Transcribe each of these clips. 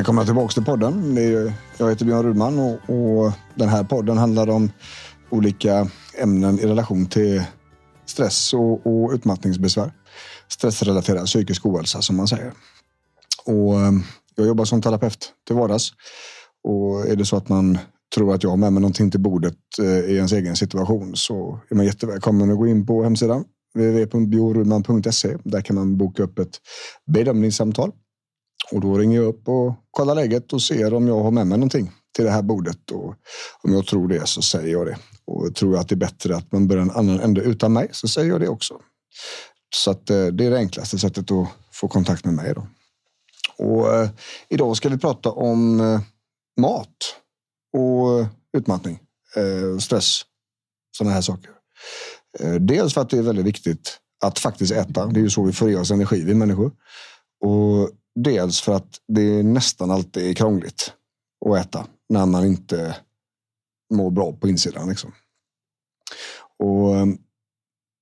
Välkomna tillbaka till podden. Jag heter Björn Rudman och, och den här podden handlar om olika ämnen i relation till stress och, och utmattningsbesvär. Stressrelaterad psykisk ohälsa som man säger. Och eh, jag jobbar som terapeut till vardags. Och är det så att man tror att jag har med mig någonting till bordet eh, i ens egen situation så är man jättevälkommen att gå in på hemsidan www.bjorudman.se Där kan man boka upp ett bedömningssamtal och då ringer jag upp och kollar läget och ser om jag har med mig någonting till det här bordet. Och om jag tror det så säger jag det. Och tror jag att det är bättre att man börjar en annan ände utan mig så säger jag det också. Så att eh, det är det enklaste sättet att få kontakt med mig. Då. Och eh, idag ska vi prata om eh, mat och utmattning, eh, stress, sådana här saker. Eh, dels för att det är väldigt viktigt att faktiskt äta. Det är ju så vi får i oss energi, vi människor. Och dels för att det nästan alltid är krångligt att äta när man inte mår bra på insidan. Liksom. Och ehm,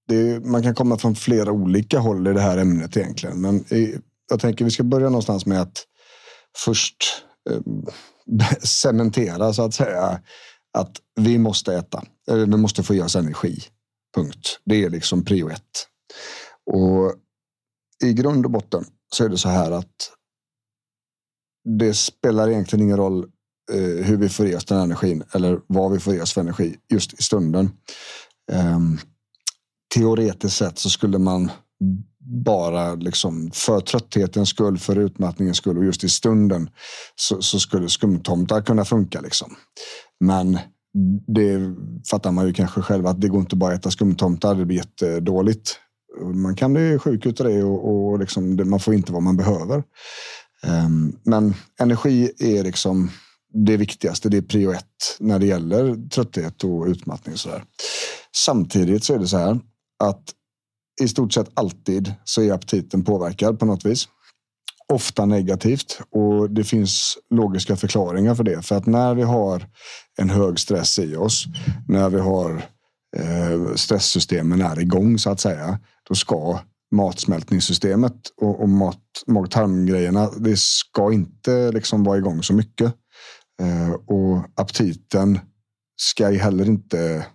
det, man kan komma från flera olika håll i det här ämnet egentligen. Men jag tänker vi ska börja någonstans med att först eh, cementera så att säga att vi måste äta. Vi måste få i oss energi. Punkt. Det är liksom prio ett. Och i grund och botten så är det så här att det spelar egentligen ingen roll eh, hur vi får i oss den energin eller vad vi får i oss för energi just i stunden. Eh, teoretiskt sett så skulle man bara liksom för trötthetens skull, för utmattningens skull och just i stunden så, så skulle skumtomtar kunna funka. Liksom. Men det fattar man ju kanske själv att det går inte bara att äta skumtomtar. Det blir jättedåligt. Man kan bli sjuk utav det och, och liksom, man får inte vad man behöver. Um, men energi är liksom det viktigaste. Det är prio ett när det gäller trötthet och utmattning. Och så där. Samtidigt så är det så här att i stort sett alltid så är aptiten påverkad på något vis. Ofta negativt och det finns logiska förklaringar för det. För att när vi har en hög stress i oss, när vi har eh, stresssystemen är igång så att säga, då ska matsmältningssystemet och, och mat, mag-tarmgrejerna, det ska inte liksom vara igång så mycket. Eh, och aptiten ska heller inte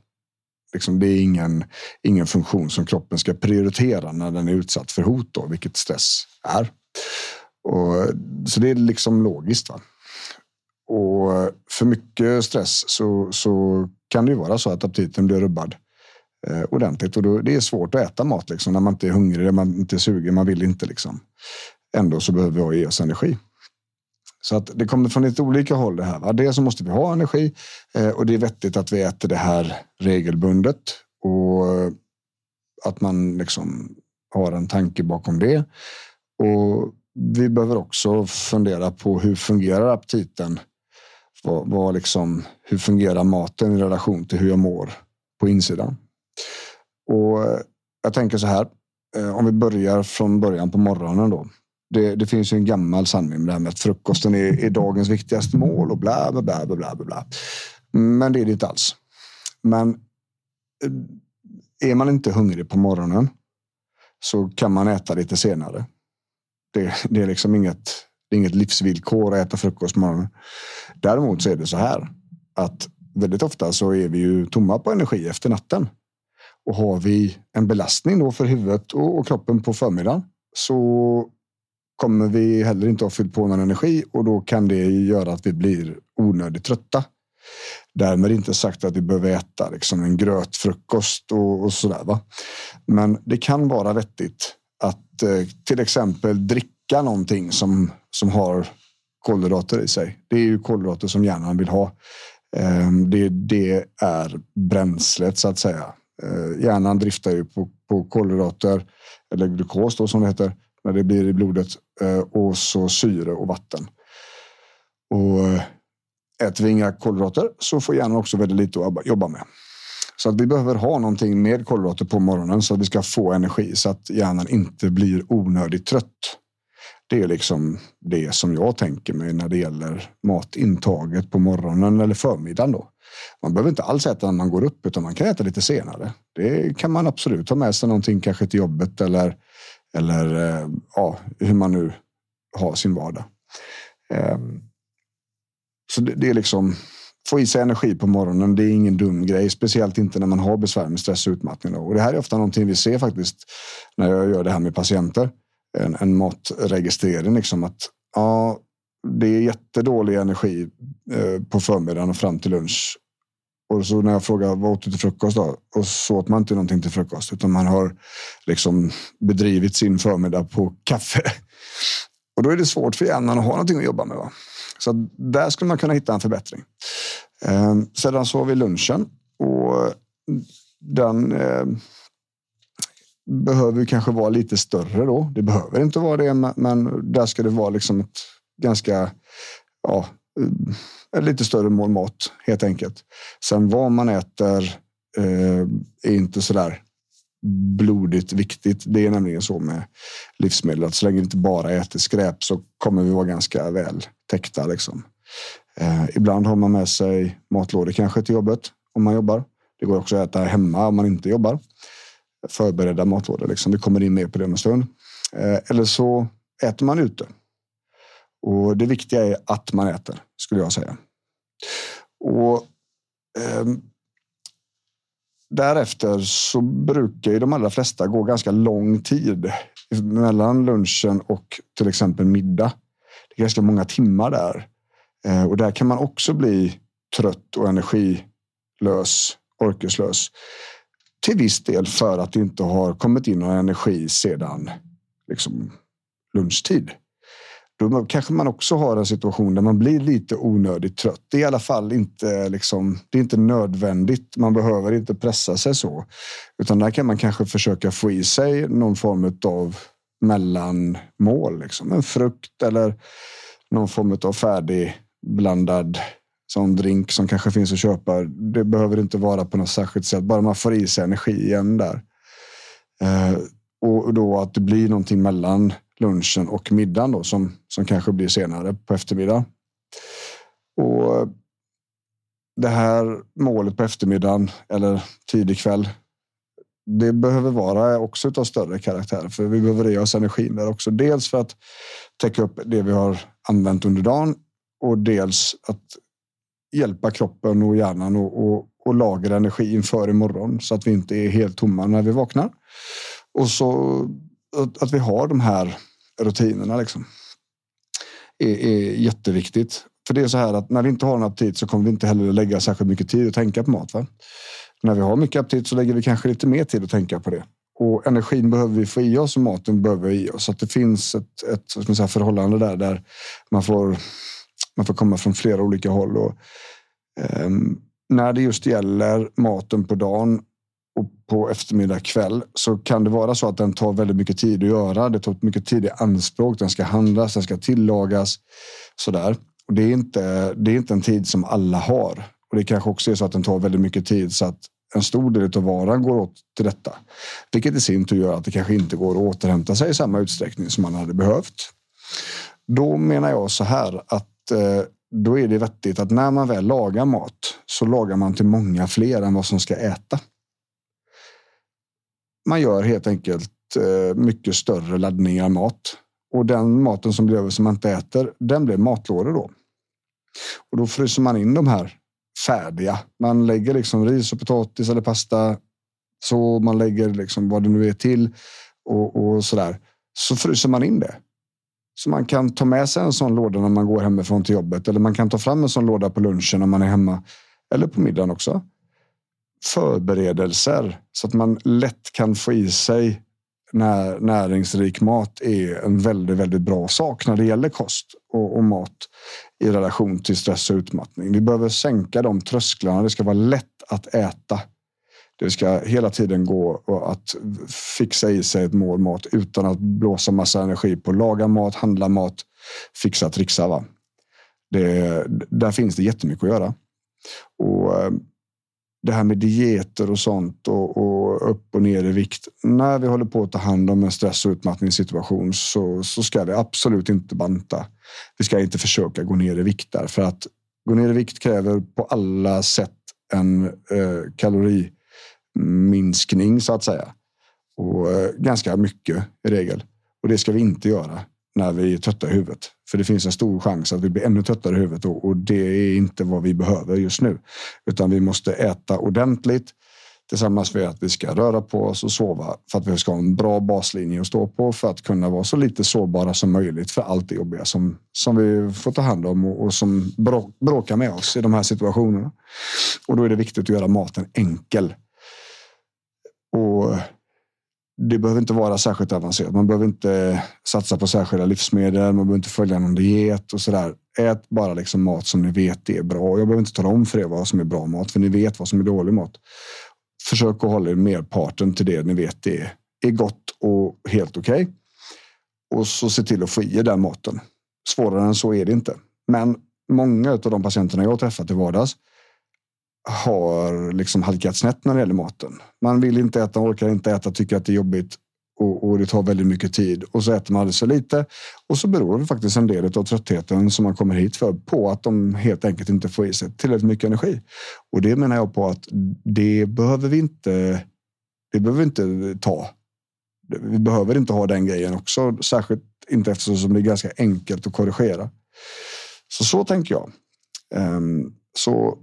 Liksom, det är ingen, ingen funktion som kroppen ska prioritera när den är utsatt för hot, då, vilket stress är. Och, så det är liksom logiskt. Va? Och för mycket stress så, så kan det ju vara så att aptiten blir rubbad eh, ordentligt. Och då, det är svårt att äta mat liksom, när man inte är hungrig, när man inte är sugen, man vill inte. Liksom. Ändå så behöver vi ge oss energi. Så att det kommer från lite olika håll det här. Va? Dels så måste vi ha energi eh, och det är vettigt att vi äter det här regelbundet och att man liksom har en tanke bakom det. Och vi behöver också fundera på hur fungerar aptiten? Vad, vad liksom, hur fungerar maten i relation till hur jag mår på insidan? Och eh, jag tänker så här, eh, om vi börjar från början på morgonen då det, det, finns ju en gammal sanning med det här med att frukosten är, är dagens viktigaste mål och bla bla bla bla bla bla. Men det är det inte alls. Men eh, är man inte hungrig på morgonen så kan man äta lite senare. Det, det är liksom inget, det är inget livsvillkor att äta frukost på morgonen. Däremot så är det så här att väldigt ofta så är vi ju tomma på energi efter natten. Och har vi en belastning då för huvudet och, och kroppen på förmiddagen så kommer vi heller inte ha fyllt på någon energi och då kan det göra att vi blir onödigt trötta. Därmed inte sagt att vi behöver äta liksom en grötfrukost och, och sådär. Va? Men det kan vara vettigt att eh, till exempel dricka någonting som, som har kolhydrater i sig. Det är ju kolhydrater som hjärnan vill ha. Eh, det, det är bränslet så att säga. Eh, hjärnan driftar ju på, på kolhydrater eller glukos då, som det heter när det blir i blodet eh, och så syre och vatten. Och eh, äter vi inga kolhydrater så får hjärnan också väldigt lite att jobba med. Så att vi behöver ha någonting med kolhydrater på morgonen så att vi ska få energi så att hjärnan inte blir onödigt trött. Det är liksom det som jag tänker mig när det gäller matintaget på morgonen eller förmiddagen. Då. Man behöver inte alls äta när man går upp utan man kan äta lite senare. Det kan man absolut ta med sig någonting kanske till jobbet eller, eller eh, ja, hur man nu har sin vardag. Ehm, så det är liksom få i sig energi på morgonen. Det är ingen dum grej, speciellt inte när man har besvär med stress och utmattning. Och det här är ofta någonting vi ser faktiskt när jag gör det här med patienter. En, en matregistrering, liksom att ja, det är jättedålig energi eh, på förmiddagen och fram till lunch. Och så när jag frågar vad åt du till frukost då? Och så åt man inte någonting till frukost utan man har liksom bedrivit sin förmiddag på kaffe. Och då är det svårt för hjärnan att ha någonting att jobba med. Va? Så där skulle man kunna hitta en förbättring. Eh, sedan så har vi lunchen och den eh, behöver kanske vara lite större då. Det behöver inte vara det, men där ska det vara liksom ett ganska ja, eh, ett lite större mål mat helt enkelt. Sen vad man äter eh, är inte så där blodigt viktigt. Det är nämligen så med livsmedel att så länge vi inte bara äter skräp så kommer vi vara ganska väl täckta. Liksom. Eh, ibland har man med sig matlådor kanske till jobbet om man jobbar. Det går också att äta hemma om man inte jobbar. Förberedda matlådor. Liksom. Vi kommer in mer på det om en stund. Eh, eller så äter man ute. Och det viktiga är att man äter, skulle jag säga. Och eh, Därefter så brukar ju de allra flesta gå ganska lång tid mellan lunchen och till exempel middag. Det är ganska många timmar där. Eh, och där kan man också bli trött och energilös, orkeslös. Till viss del för att det inte har kommit in någon energi sedan liksom, lunchtid. Då kanske man också har en situation där man blir lite onödigt trött. Det är i alla fall inte, liksom, det är inte nödvändigt. Man behöver inte pressa sig så. Utan där kan man kanske försöka få i sig någon form av mellanmål. Liksom. En frukt eller någon form av färdigblandad sån drink som kanske finns att köpa. Det behöver inte vara på något särskilt sätt. Bara man får i sig energi igen där. Eh, och då att det blir någonting mellan lunchen och middagen då, som, som kanske blir senare på eftermiddag. Och eh, det här målet på eftermiddagen eller tidig kväll. Det behöver vara också av större karaktär för vi behöver ge oss energin där också. Dels för att täcka upp det vi har använt under dagen och dels att hjälpa kroppen och hjärnan och, och, och lagra energi inför imorgon så att vi inte är helt tomma när vi vaknar. Och så att, att vi har de här rutinerna liksom. Är, är jätteviktigt. För det är så här att när vi inte har en aptit så kommer vi inte heller lägga särskilt mycket tid att tänka på mat. Va? När vi har mycket aptit så lägger vi kanske lite mer tid att tänka på det. Och energin behöver vi få i oss och maten behöver vi i oss. Så att det finns ett, ett säga, förhållande där, där man får, man får komma från flera olika håll. Och, eh, när det just gäller maten på dagen och på eftermiddag kväll så kan det vara så att den tar väldigt mycket tid att göra. Det tar mycket tid i anspråk. Den ska handlas, den ska tillagas sådär. Och det är inte. Det är inte en tid som alla har och det kanske också är så att den tar väldigt mycket tid så att en stor del av varan går åt till detta, vilket i sin tur gör att det kanske inte går att återhämta sig i samma utsträckning som man hade behövt. Då menar jag så här att Eh, då är det vettigt att när man väl lagar mat så lagar man till många fler än vad som ska äta man gör helt enkelt eh, mycket större laddningar mat. Och den maten som blir över som man inte äter, den blir matlådor då. Och då fryser man in de här färdiga. Man lägger liksom ris och potatis eller pasta. Så man lägger liksom vad det nu är till och, och så där. Så fryser man in det. Så man kan ta med sig en sån låda när man går hemifrån till jobbet eller man kan ta fram en sån låda på lunchen när man är hemma eller på middagen också förberedelser så att man lätt kan få i sig när, näringsrik mat är en väldigt, väldigt bra sak när det gäller kost och, och, mat i relation till stress och utmattning. Vi behöver sänka de trösklarna. Det ska vara lätt att äta. Det ska hela tiden gå att fixa i sig ett mål mat utan att blåsa massa energi på laga mat, handla mat, fixa, trixa. Va? Det, där finns det jättemycket att göra. Och eh, det här med dieter och sånt och, och, upp och ner i vikt. När vi håller på att ta hand om en stress och utmattningssituation så, så ska vi absolut inte banta. Vi ska inte försöka gå ner i vikt där för att gå ner i vikt kräver på alla sätt en eh, minskning så att säga. Och eh, ganska mycket i regel. Och det ska vi inte göra när vi är trötta i huvudet. För det finns en stor chans att vi blir ännu tröttare i huvudet och, och det är inte vad vi behöver just nu. Utan vi måste äta ordentligt tillsammans med att vi ska röra på oss och sova för att vi ska ha en bra baslinje att stå på för att kunna vara så lite sårbara som möjligt för allt det jobbiga som, som vi får ta hand om och, och som bråkar med oss i de här situationerna. Och då är det viktigt att göra maten enkel. Och det behöver inte vara särskilt avancerat. Man behöver inte satsa på särskilda livsmedel. Man behöver inte följa någon diet och så där. Ät bara liksom mat som ni vet är bra. Jag behöver inte tala om för er vad som är bra mat, för ni vet vad som är dålig mat. Försök att hålla er merparten till det ni vet är, är gott och helt okej. Okay. Och så se till att få i er den maten. Svårare än så är det inte. Men många av de patienterna jag har träffat i vardags har liksom halkat snett när det gäller maten. Man vill inte äta, orkar inte äta, tycker att det är jobbigt och, och, det tar väldigt mycket tid och så äter man alldeles för lite. Och så beror det faktiskt en del av tröttheten som man kommer hit för på att de helt enkelt inte får i sig tillräckligt mycket energi. Och det menar jag på att det behöver vi inte. Det behöver vi inte ta. Vi behöver inte ha den grejen också, särskilt inte eftersom det är ganska enkelt att korrigera. Så så tänker jag. Um, så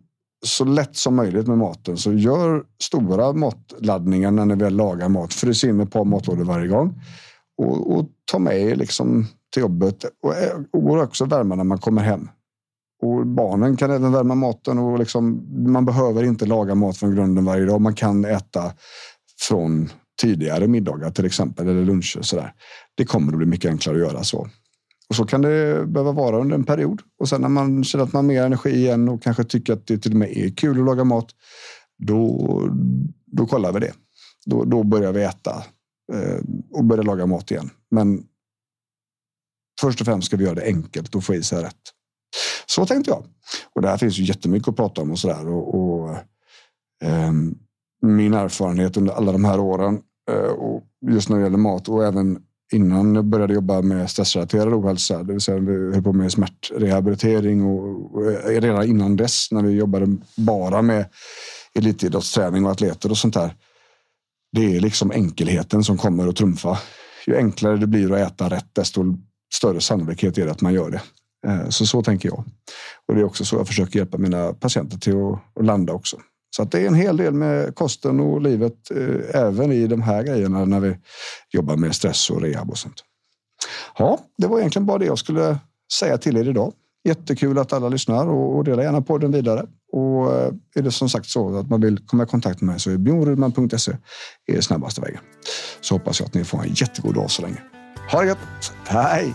så lätt som möjligt med maten. Så gör stora matladdningar när ni väl lagar mat. Frys in ett par matlådor varje gång. Och, och ta med er liksom till jobbet. Och, eh, och går också värma när man kommer hem. Och barnen kan även värma maten. och liksom, Man behöver inte laga mat från grunden varje dag. Man kan äta från tidigare middagar till exempel eller luncher. Så Det kommer att bli mycket enklare att göra så. Och så kan det behöva vara under en period. Och sen när man känner att man har mer energi igen och kanske tycker att det till och med är kul att laga mat. Då, då kollar vi det. Då, då börjar vi äta eh, och börjar laga mat igen. Men först och främst ska vi göra det enkelt och få i sig rätt. Så tänkte jag. Och det här finns ju jättemycket att prata om och sådär. Och, och eh, min erfarenhet under alla de här åren eh, och just när det gäller mat och även innan jag började jobba med stressrelaterad ohälsa, det vill säga vi höll på med smärtrehabilitering och, och eh, redan innan dess när vi jobbade bara med elitidrottsträning och atleter och sånt där. Det är liksom enkelheten som kommer att trumfa. Ju enklare det blir att äta rätt, desto större sannolikhet är det att man gör det. Eh, så så tänker jag. Och det är också så jag försöker hjälpa mina patienter till att landa också. Så att det är en hel del med kosten och livet, eh, även i de här grejerna när vi jobbar med stress och rehab och sånt. Ja, det var egentligen bara det jag skulle säga till er idag. Jättekul att alla lyssnar och, och dela gärna podden vidare. Och eh, är det som sagt så att man vill komma i kontakt med mig så är bjornrudman.se är snabbaste vägen. Så hoppas jag att ni får en jättegod dag så länge. Ha det gött! Hej!